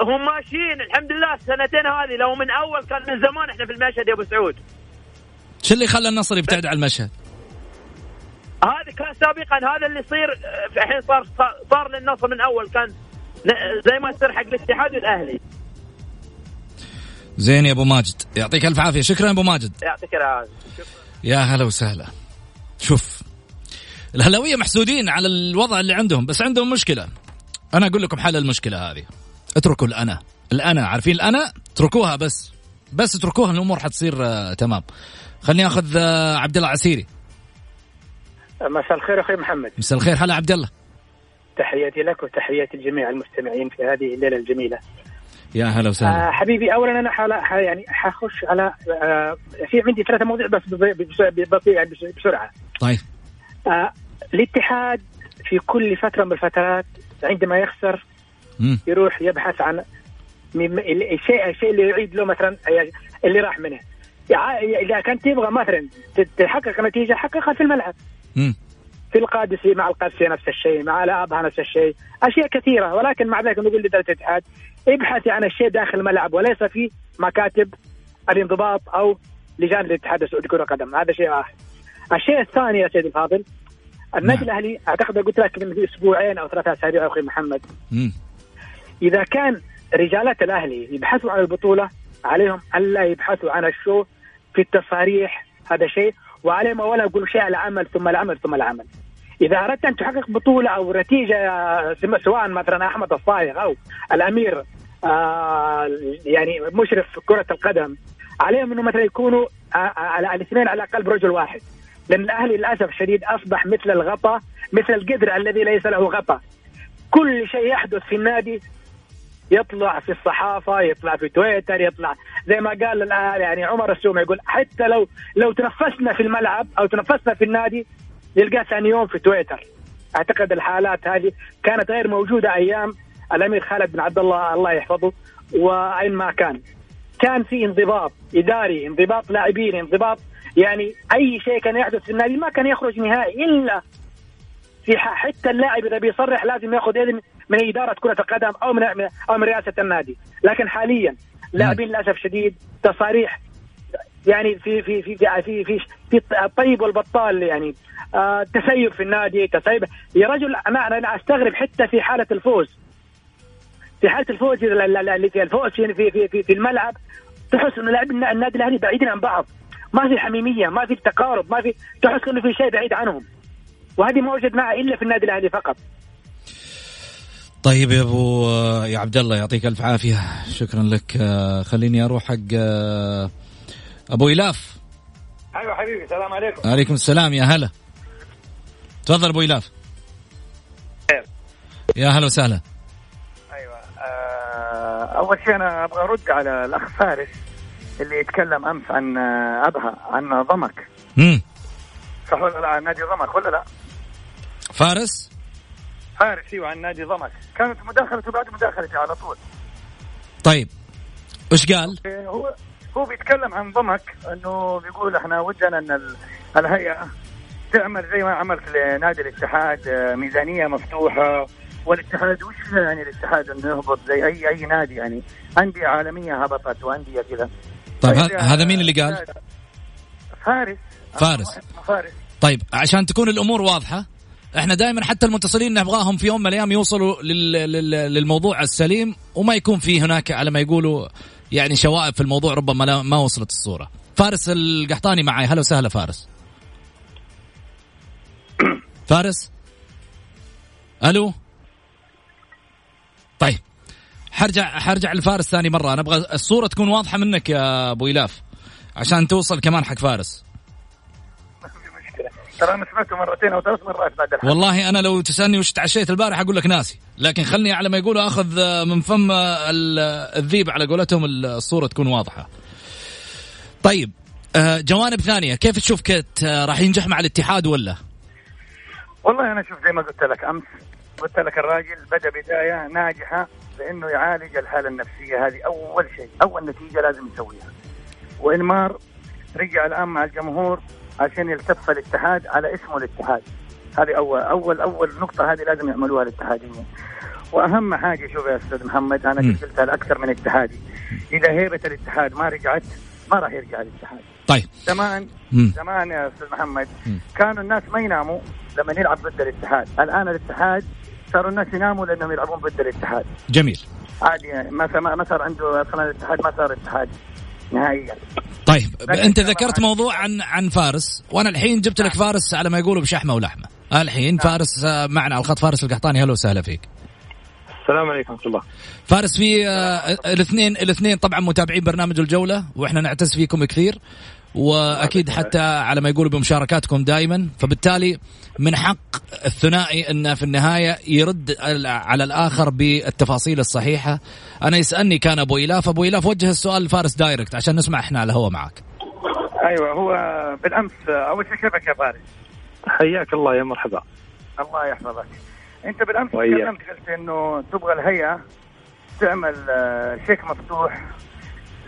هم ماشيين الحمد لله السنتين هذه لو من أول كان من زمان إحنا في المشهد يا أبو سعود شو اللي خلى النصر يبتعد عن المشهد؟ هذا كان سابقا هذا اللي يصير الحين صار صار للنصر من أول كان زي ما يصير حق الاتحاد والأهلي. زين يا أبو ماجد. يعطيك ألف عافية. شكرا يا أبو ماجد. يعطيك العافية. يا هلا وسهلا. شوف الهلاوية محسودين على الوضع اللي عندهم بس عندهم مشكلة. أنا أقول لكم حل المشكلة هذه. اتركوا الأنا. الأنا عارفين الأنا؟ اتركوها بس. بس اتركوها الأمور حتصير آه تمام. خليني أخذ آه عبد الله عسيري. مساء الخير أخوي محمد. مساء الخير. هلا عبد الله. تحياتي لك وتحياتي لجميع المستمعين في هذه الليلة الجميلة. يا هلا وسهلا. آه حبيبي اولا أنا حالا يعني حخش على آه في عندي ثلاثة مواضيع بس بطيء بسرعة. طيب. آه الاتحاد في كل فترة من الفترات عندما يخسر م. يروح يبحث عن الشيء الشيء اللي يعيد له مثلا اللي راح منه. إذا كنت تبغى مثلا تحقق نتيجة حققها في الملعب. م. في القادسي مع القادسية نفس الشيء مع الابها نفس الشيء. أشياء كثيرة ولكن مع ذلك نقول لدرجة الاتحاد ابحثي عن الشيء داخل الملعب وليس في مكاتب الانضباط أو لجان الاتحاد السعودي كرة قدم. هذا شيء واحد الشيء الثاني يا سيدي الفاضل النادي الأهلي أعتقد قلت لك من أسبوعين أو ثلاثة اسابيع أخوي محمد. م. إذا كان رجالات الأهلي يبحثوا عن البطولة عليهم ألا يبحثوا عن الشو في التصاريح. هذا شيء وعليهم أولا يقولوا شيء العمل ثم العمل ثم العمل. إذا أردت أن تحقق بطولة أو نتيجة سواء مثلا أحمد الصايغ أو الأمير آه يعني مشرف كرة القدم عليهم إنه مثلا يكونوا على الاثنين على قلب رجل واحد. لأن الأهلي للأسف الشديد أصبح مثل الغطاء مثل القدر الذي ليس له غطاء كل شيء يحدث في النادي يطلع في الصحافة يطلع في تويتر يطلع زي ما قال يعني عمر السومي يقول حتى لو لو تنفسنا في الملعب أو تنفسنا في النادي يلقاه ثاني يوم في تويتر. أعتقد الحالات هذه كانت غير موجودة أيام الأمير خالد بن عبد الله الله يحفظه وأين ما كان. كان في انضباط إداري انضباط لاعبين انضباط يعني أي شيء كان يحدث في النادي ما كان يخرج نهائي إلا في حتى اللاعب إذا بيصرح لازم ياخذ اذن من إدارة كرة القدم أو من أو من رئاسة النادي، لكن حاليا لاعبين للأسف شديد تصاريح يعني في في في في في, في الطيب والبطال يعني. آه تسيب في النادي تسيب. يا رجل أنا أنا أستغرب حتى في حالة الفوز. في حالة الفوز اللي في الفوز في في في, في الملعب تحس إنه لاعبين النادي الأهلي بعيدين عن بعض. ما في حميمية ما في تقارب ما في تحس إنه في شيء بعيد عنهم. وهذه ما وجدناها إلا في النادي الأهلي فقط. طيب يا أبو يا عبد الله يعطيك ألف عافية. شكرا لك. خليني أروح حق أبو إلاف. أيوه حبيبي السلام عليكم. عليكم السلام يا هلا. تفضل أبو إلاف. يا هلا وسهلا. أيوه آه أول شيء أنا أبغى أرد على الأخ فارس اللي يتكلم أمس عن أبها عن ضمك. امم صح ولا لا؟ عن نادي ضمك ولا لا؟ فارس؟ فارس أيوه عن نادي ضمك. كانت مداخلته بعد مداخلتي على طول. طيب وش قال؟ هو هو بيتكلم عن ضمك إنه بيقول إحنا ودنا إن الهيئة تعمل زي ما عملت لنادي الاتحاد ميزانية مفتوحة. والاتحاد وش يعني الاتحاد إنه يهبط زي اي أي نادي يعني؟ أندية عالمية هبطت وأندية كذا. طيب هذا مين اللي قال؟ فارس. فارس. فارس. طيب عشان تكون الأمور واضحة إحنا دائما حتى المتصلين نبغاهم في يوم من الأيام يوصلوا للموضوع السليم وما يكون في هناك على ما يقولوا يعني شوائب في الموضوع ربما ما وصلت الصورة. فارس القحطاني معي. هلا وسهلا فارس. <coughs> فارس؟ ألو؟ طيب. حرجع حرجع لفارس ثاني مرة. أنا أبغى الصورة تكون واضحة منك يا أبو إلاف عشان توصل كمان حق فارس. ترى أنا سمعته مرتين أو ثلاث مرات بعد الحلقة والله أنا لو تسألني وش تعشيت البارح أقول لك ناسي. لكن خلني على ما يقولوا أخذ من فم الذيب على قولتهم الصورة تكون واضحة. طيب آه، جوانب ثانية. كيف تشوف كت آه، راح ينجح مع الاتحاد ولا؟ والله أنا شوف زي ما قلت لك أمس قلت لك الراجل بدأ بداية ناجحة بانه يعالج الحالة النفسية هذه. أول شيء أول نتيجة لازم يسويها. وإنمار رجع الآن مع الجمهور عشان يلتف الاتحاد على اسمه الاتحاد. هذه اول اول أول نقطة هذه لازم يعملوها الاتحاديين. وأهم حاجة شوف يا أستاذ محمد أنا قلتها لاكثر من اتحادي. إذا هيبة الاتحاد ما رجعت ما راح يرجع الاتحاد. طيب. زمان زمان يا أستاذ محمد مم. كانوا الناس ما يناموا لما يلعب ضد الاتحاد. الآن الاتحاد صاروا الناس يناموا لأنهم يلعبون ضد الاتحاد. جميل. عادي يعني ما ما صار عنده أصلا الاتحاد ما صار اتحاد نهائيا. طيب أنت ذكرت موضوع عن عن فارس وأنا الحين جبت لك فارس على ما يقولوا بشحمة ولحمة. الحين نعم. فارس آه، معنا على الخط. فارس القحطاني هلا وسهلا فيك. السلام عليكم ورحمة الله. فارس في آه، الاثنين الاثنين طبعا متابعين برنامج الجولة وإحنا نعتز فيكم كثير. وأكيد حتى على ما يقولوا بمشاركاتكم دائما فبالتالي من حق الثنائي انه في النهاية يرد على الآخر بالتفاصيل الصحيحة. أنا يسألني كان أبو إلاف أبو إلاف وجه السؤال لفارس دايركت عشان نسمع إحنا على الهواء معك. أيوه هو بالأمس أول شيء كيفك يا فارس؟ حياك الله يا مرحبا. الله يحفظك. أنت بالأمس تكلمت قلت إنه تبغى الهيئة تعمل آه، شيك مفتوح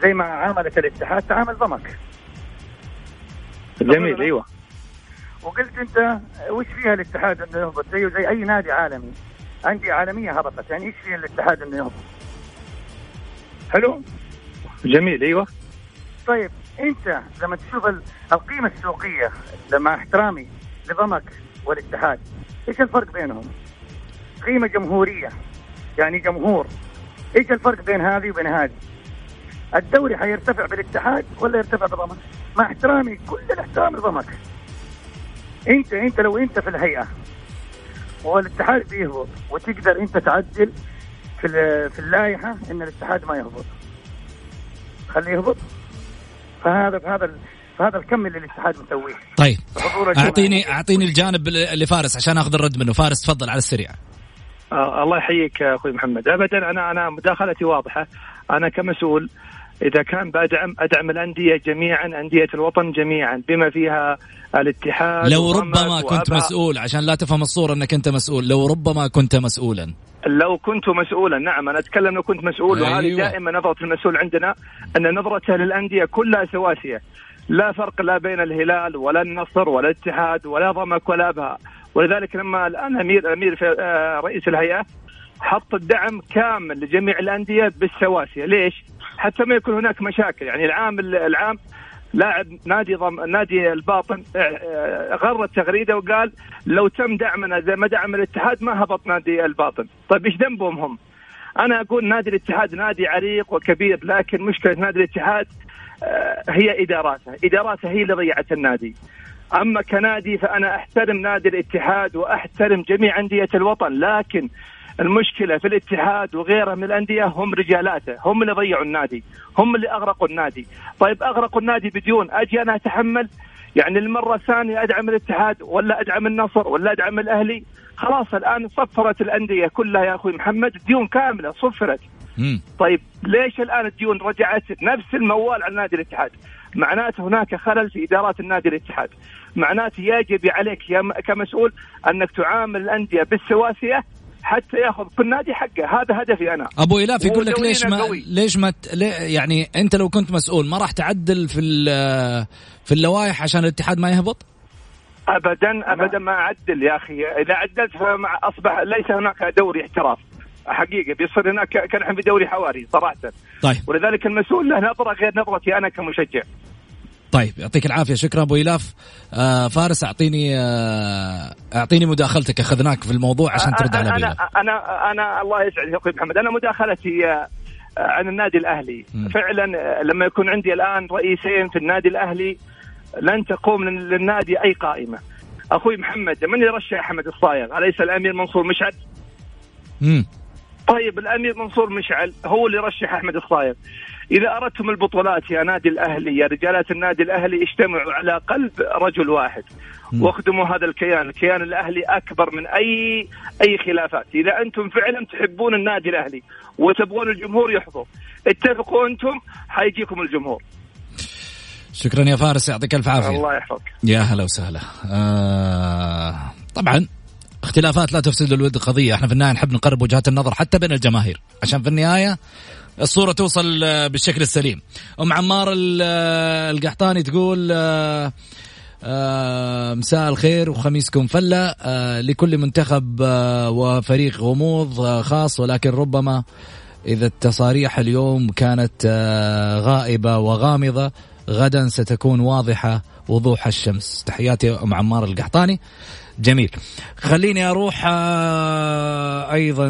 زي ما عاملت الاتحاد تعامل ضمك. جميل أيوه. وقلت أنت وش فيها الاتحاد إنه يهبط؟ زيه زي أي نادي عالمي. أندية عالمية هبطت. يعني إيش فيها الاتحاد إنه يهبط؟ حلو؟ جميل أيوه. طيب أنت لما تشوف القيمة السوقية مع احترامي لضمك والاتحاد إيش الفرق بينهم؟ قيمة جمهورية يعني جمهور. إيش الفرق بين هذه وبين هذه؟ الدوري حيرتفع بالاتحاد ولا يرتفع بضمك؟ مع احترامي كل الاحترام لضمك. انت انت لو انت في الهيئة والاتحاد بيهبط وتقدر انت تعدل في في اللائحة إن الاتحاد ما يهبط. خليه يهبط. فهذا فهذا فهذا الكم اللي الاتحاد مسويه. طيب. أعطيني أعطيني الجانب لفارس عشان أخذ الرد منه. فارس تفضل على السريع. آه الله يحييك أخوي محمد. ابدا أنا أنا مداخلتي واضحة. أنا كمسؤول إذا كان بدعم ادعم الأندية جميعا أندية الوطن جميعا بما فيها الاتحاد لو ربما كنت مسؤول عشان لا تفهم الصورة إنك أنت مسؤول لو ربما كنت مسؤولا. لو كنت مسؤولا نعم أنا أتكلم لو كنت مسؤول أيوة. وهذه دائما نظرة المسؤول عندنا أن نظرته للانديه كلها سواسية. لا فرق لا بين الهلال ولا النصر ولا الاتحاد ولا ضمك ولا ابها ولذلك لما الآن امير أمير آه، رئيس الهيئة حط الدعم كامل لجميع الأندية بالسواسية، ليش؟ حتى ما يكون هناك مشاكل، يعني العام العام لاعب نادي ضم نادي الباطن آه، آه، غرد تغريده وقال لو تم دعمنا زي ما دعم الاتحاد ما هبط نادي الباطن، طيب إيش ذنبهم هم؟ أنا أقول نادي الاتحاد نادي عريق وكبير لكن مشكلة نادي الاتحاد آه، هي إداراته، إداراته هي اللي ضيعت النادي. أما كنادي فأنا أحترم نادي الاتحاد وأحترم جميع أندية الوطن لكن المشكلة في الاتحاد وغيره من الأندية هم رجالاته هم اللي ضيعوا النادي هم اللي أغرقوا النادي. طيب أغرقوا النادي بديون أجي أنا أتحمل؟ يعني المرة الثانية أدعم الاتحاد ولا أدعم النصر ولا أدعم الأهلي؟ خلاص الآن صفرت الأندية كلها يا أخوي محمد ديون كاملة صفرت. طيب ليش الآن الديون رجعت نفس الموال على نادي الاتحاد؟ معناته هناك خلل في إدارات النادي الاتحاد. معناته يجب عليك يا كمسؤول أنك تعامل الأندية بالسواسية حتى ياخذ كل نادي حقه. هذا هدفي أنا. أبو إلاف يقول لك ليش ما قوي. ليش ما يعني أنت لو كنت مسؤول ما راح تعدل في في اللوائح عشان الاتحاد ما يهبط؟ ابدا ابدا ما أعدل يا أخي. إذا عدلت فمع أصبح ليس هناك دوري احتراف. حقيقة بيصير هناك كان في دوري حواري صراحة. طيب. ولذلك المسؤول له نظرة غير نظرتي أنا كمشجع. طيب يعطيك العافية. شكرا أبو ايلاف آه فارس أعطيني آه أعطيني مداخلتك. أخذناك في الموضوع عشان ترد على أبو أنا أنا أنا الله يسعدك أخوي محمد. أنا مداخلتي آه عن النادي الأهلي. م. فعلا آه، لما يكون عندي الآن رئيسين في النادي الأهلي لن تقوم للنادي أي قائمة. أخوي محمد من يرشح أحمد الصايغ؟ أليس الأمير منصور مشعل؟ امم طيب الأمير منصور مشعل هو اللي رشح أحمد الصايغ. إذا أردتم البطولات يا نادي الأهلي يا رجالات النادي الأهلي اجتمعوا على قلب رجل واحد واخدموا هذا الكيان، الكيان الأهلي أكبر من أي أي خلافات، إذا أنتم فعلا تحبون النادي الأهلي وتبغون الجمهور يحظوا، اتفقوا أنتم حيجيكم الجمهور. شكرا يا فارس يعطيك ألف عافية. الله يحفظك. يا هلا وسهلا. آه طبعا اختلافات لا تفسد الود قضية، إحنا في النهاية نحب نقرب وجهات النظر حتى بين الجماهير، عشان في النهاية الصورة توصل آه، بالشكل السليم. أم عمار آه، القحطاني تقول آه، مساء الخير وخميسكم فلة لكل منتخب وفريق غموض خاص ولكن ربما إذا التصاريح اليوم كانت غائبة وغامضة غدا ستكون واضحة وضوح الشمس. تحياتي أم عمار القحطاني. جميل. خليني أروح أيضا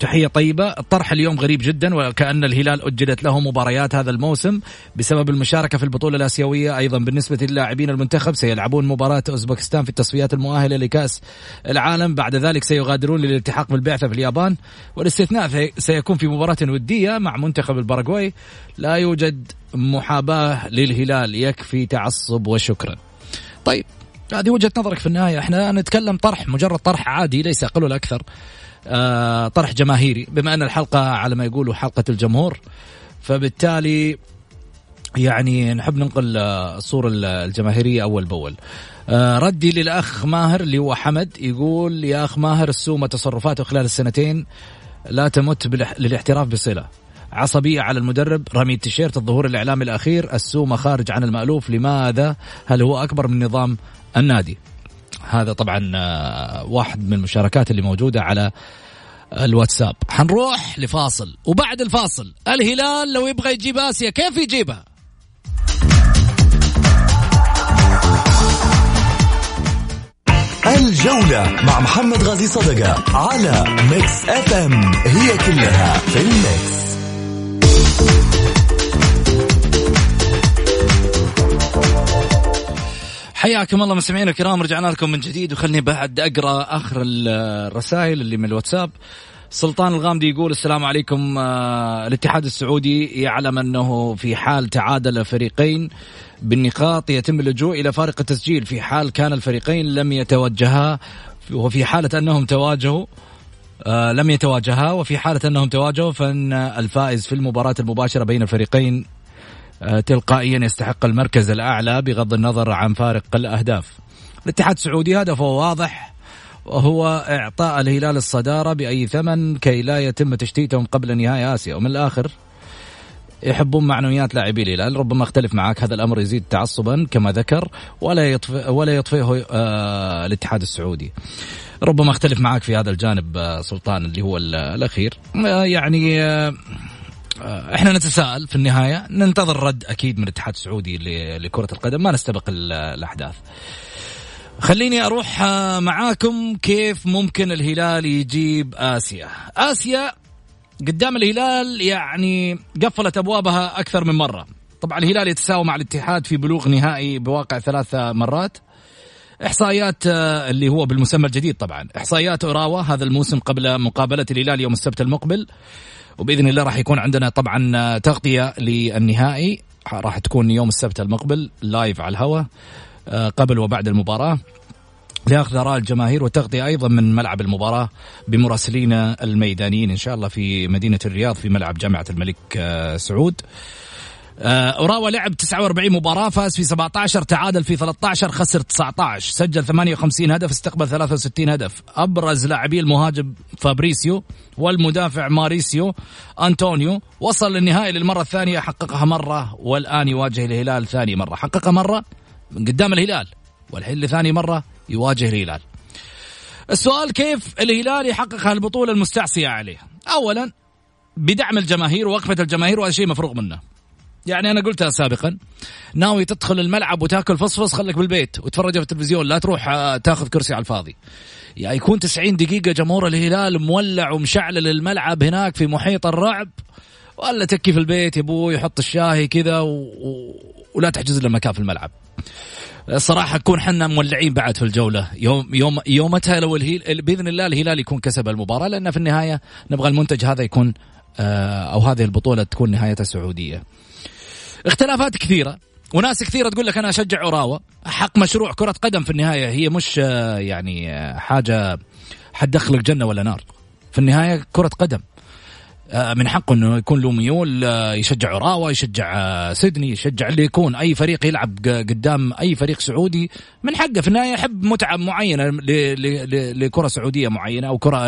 تحية طيبة. الطرح اليوم غريب جدا وكأن الهلال أجلت له مباريات هذا الموسم بسبب المشاركة في البطولة الآسيوية. أيضا بالنسبة للاعبين المنتخب سيلعبون مباراة أوزبكستان في التصفيات المؤهلة لكأس العالم. بعد ذلك سيغادرون للالتحاق بالبعثة في اليابان. والاستثناء سيكون في مباراة ودية مع منتخب الباراغواي. لا يوجد محاباة للهلال. يكفي تعصب وشكرا. طيب هذه وجهة نظرك في النهاية. إحنا نتكلم طرح مجرد طرح عادي ليس أقل ولا أكثر. طرح جماهيري بما أن الحلقة على ما يقولوا حلقة الجمهور فبالتالي يعني نحب ننقل آه، الصورة الجماهيرية أول بأول. آه، ردي للأخ ماهر اللي هو حمد يقول يا أخ ماهر السومة تصرفاته خلال السنتين لا تمت للاحتراف بصلة. عصبية على المدرب رمي التيشيرت الظهور الإعلامي الأخير السومة خارج عن المألوف لماذا؟ هل هو أكبر من نظام النادي؟ هذا طبعا آه، واحد من المشاركات اللي موجودة على الواتساب. حنروح لفاصل وبعد الفاصل الهلال لو يبغى يجيب آسيا كيف يجيبها الجولة مع محمد غازي صدقة على Mix FM هي كلها في ال mix حياكم الله مستمعينا الكرام رجعنا لكم من جديد وخلني بعد أقرأ آخر الرسائل اللي من الواتساب. سلطان الغامدي يقول السلام عليكم آه، الاتحاد السعودي يعلم أنه في حال تعادل الفريقين بالنقاط يتم اللجوء إلى فارق التسجيل. في حال كان الفريقين لم يتوجها وفي حالة أنهم تواجهوا آه، لم يتواجها وفي حالة أنهم تواجهوا فإن الفائز في المباراة المباشرة بين الفريقين تلقائيا يستحق المركز الأعلى بغض النظر عن فارق الأهداف. الاتحاد السعودي هدفه واضح وهو إعطاء الهلال الصدارة بأي ثمن كي لا يتم تشتيتهم قبل نهاية آسيا. ومن الآخر يحبون معنويات لاعبي الهلال. ربما اختلف معك هذا الأمر يزيد تعصبا كما ذكر ولا يطفئ ولا يطفئه آه الاتحاد السعودي. ربما اختلف معك في هذا الجانب آه سلطان اللي هو الأخير. آه يعني آه آه، إحنا نتساءل في النهاية. ننتظر رد أكيد من الاتحاد السعودي لكرة القدم. ما نستبق الأحداث. خليني أروح آه، معاكم كيف ممكن الهلال يجيب آسيا. آسيا قدام الهلال يعني قفلت أبوابها أكثر من مرة. طبعا الهلال يتساوى مع الاتحاد في بلوغ نهائي بواقع ثلاث مرات. إحصائيات آه، اللي هو بالمسمى الجديد طبعا. إحصائيات اوراوا هذا الموسم قبل مقابلة الهلال يوم السبت المقبل. وبإذن الله راح يكون عندنا طبعا تغطية للنهائي راح تكون يوم السبت المقبل live على الهواء آه، قبل وبعد المباراة لاخذ آراء الجماهير وتغطيه أيضا من ملعب المباراة بمراسلينا الميدانيين إن شاء الله في مدينة الرياض في ملعب جامعة الملك آه، سعود. آه، أوراوا لعب 49 مباراة فاز في 17 تعادل في 13 خسر 19 سجل 58 هدف استقبل 63 هدف. أبرز لاعبي المهاجم فابريسيو والمدافع ماريسيو انطونيو وصل للنهائي للمرة الثانية حققها مرة والآن يواجه الهلال ثاني مرة. حققها مرة من قدام الهلال والحين لثاني مرة يواجه الهلال. السؤال كيف الهلال يحقق هالبطولة المستعصية عليه؟ اولا بدعم الجماهير ووقفة الجماهير وهذا شيء مفروغ منه. يعني أنا قلتها سابقا. ناوي تدخل الملعب وتاكل فصفص خليك بالبيت وتفرج في التلفزيون لا تروح آه، تاخذ كرسي على الفاضي. يعني يكون 90 دقيقة جمهور الهلال مولع ومشعل الملعب هناك في محيط الرعب. ولا تكي في البيت يا أبوي يحط الشاهي كذا و... و... ولا تحجز له مكان في الملعب. صراحة نكون حنا مولعين بعد في الجولة. يوم يوم يومتها لو الهيل بإذن الله الهلال يكون كسب المباراة لأن في النهاية نبغى المنتج هذا يكون آه، أو هذه البطولة تكون نهايتها سعودية. اختلافات كثيرة. وناس كثيرة تقول لك أنا أشجع عراوة حق مشروع كرة قدم في النهاية هي مش آه، يعني آه، حاجة حتدخلك جنة ولا نار. في النهاية كرة قدم. آه، من حقه إنه يكون له ميول يشجع عراوه يشجع سيدني يشجع اللي يكون. أي فريق يلعب قدام أي فريق سعودي من حقه. في النهاية يحب متعة معينة لكرة سعودية معينة أو كرة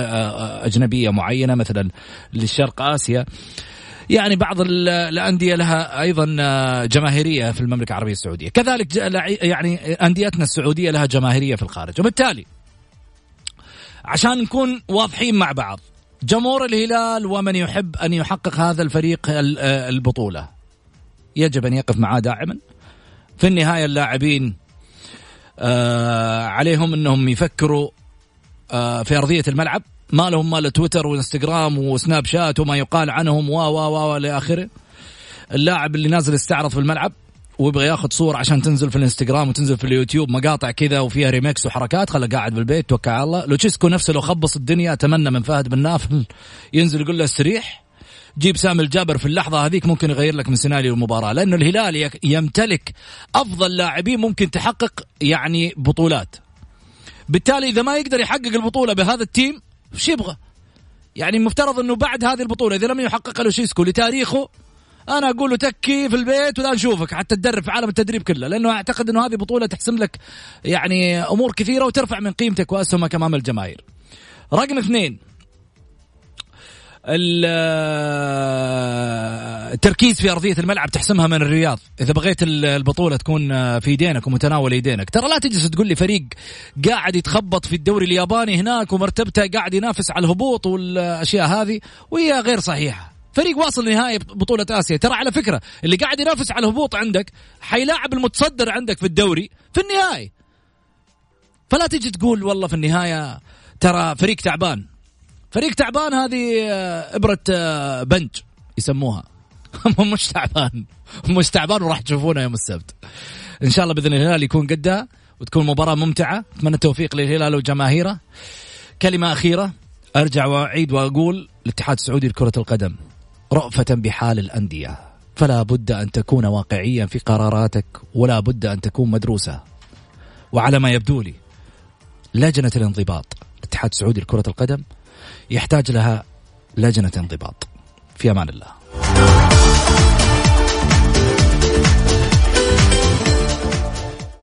أجنبية معينة مثلا للشرق آسيا. يعني بعض الأندية لها أيضا آه، جماهيرية في المملكة العربية السعودية، كذلك يعني أنديتنا السعودية لها جماهيرية في الخارج، وبالتالي عشان نكون واضحين مع بعض جمهور الهلال ومن يحب أن يحقق هذا الفريق آه، البطولة. يجب أن يقف معاه دائما في النهاية اللاعبين آه عليهم أنهم يفكروا في أرضية الملعب. ما لهم مال تويتر وانستغرام وسناب شات وما يقال عنهم و و و إلى اخره اللاعب اللي نازل يستعرض في الملعب ويبغى ياخذ صور عشان تنزل في الانستغرام وتنزل في اليوتيوب مقاطع كذا وفيها ريمكس وحركات خله قاعد بالبيت توكل على الله. لوتشيسكو نفسه لو خبص الدنيا أتمنى من فهد بن ناف ينزل يقول له استريح. جيب سامي الجابر في اللحظة هذيك ممكن يغير لك من سيناريو المباراة لأنه الهلال يمتلك أفضل لاعبين ممكن تحقق يعني بطولات. بالتالي إذا ما يقدر يحقق البطولة بهذا ال team وش يبغى؟ يعني المفترض إنه بعد هذه البطولة إذا لم يحقق لوشيسكو لتاريخه أنا أقول له تكي في البيت ولا نشوفك حتى تدرب في عالم التدريب كله لأنه أعتقد إنه هذه بطولة تحسم لك يعني أمور كثيرة وترفع من قيمتك وأسهمك أمام الجماهير. رقم اثنين التركيز في أرضية الملعب تحسمها من الرياض. إذا بغيت البطولة تكون في يدينك ومتناول يدينك ترى لا تجلس تقول لي فريق قاعد يتخبط في الدوري الياباني هناك ومرتبته قاعد ينافس على الهبوط والأشياء هذه وهي غير صحيحة. فريق واصل لنهائي بطولة آسيا. ترى على فكرة اللي قاعد ينافس على الهبوط عندك حيلاعب المتصدر عندك في الدوري في النهائي. فلا تجي تقول والله في النهاية ترى فريق تعبان. فريق تعبان هذه آه، إبرة آه، بنج يسموها. <laughs> مش تعبان. مش تعبان وراح تشوفونه يوم السبت. إن شاء الله بإذن الهلال يكون قدها وتكون مباراة ممتعة. أتمنى التوفيق للهلال وجماهيره. كلمة أخيرة أرجع وأعيد وأقول الاتحاد السعودي لكرة القدم رأفة بحال الأندية. فلا بد أن تكون واقعيا في قراراتك ولا بد أن تكون مدروسة. وعلى ما يبدو لي لجنة الانضباط الاتحاد السعودي لكرة القدم يحتاج لها لجنة انضباط. في أمان الله.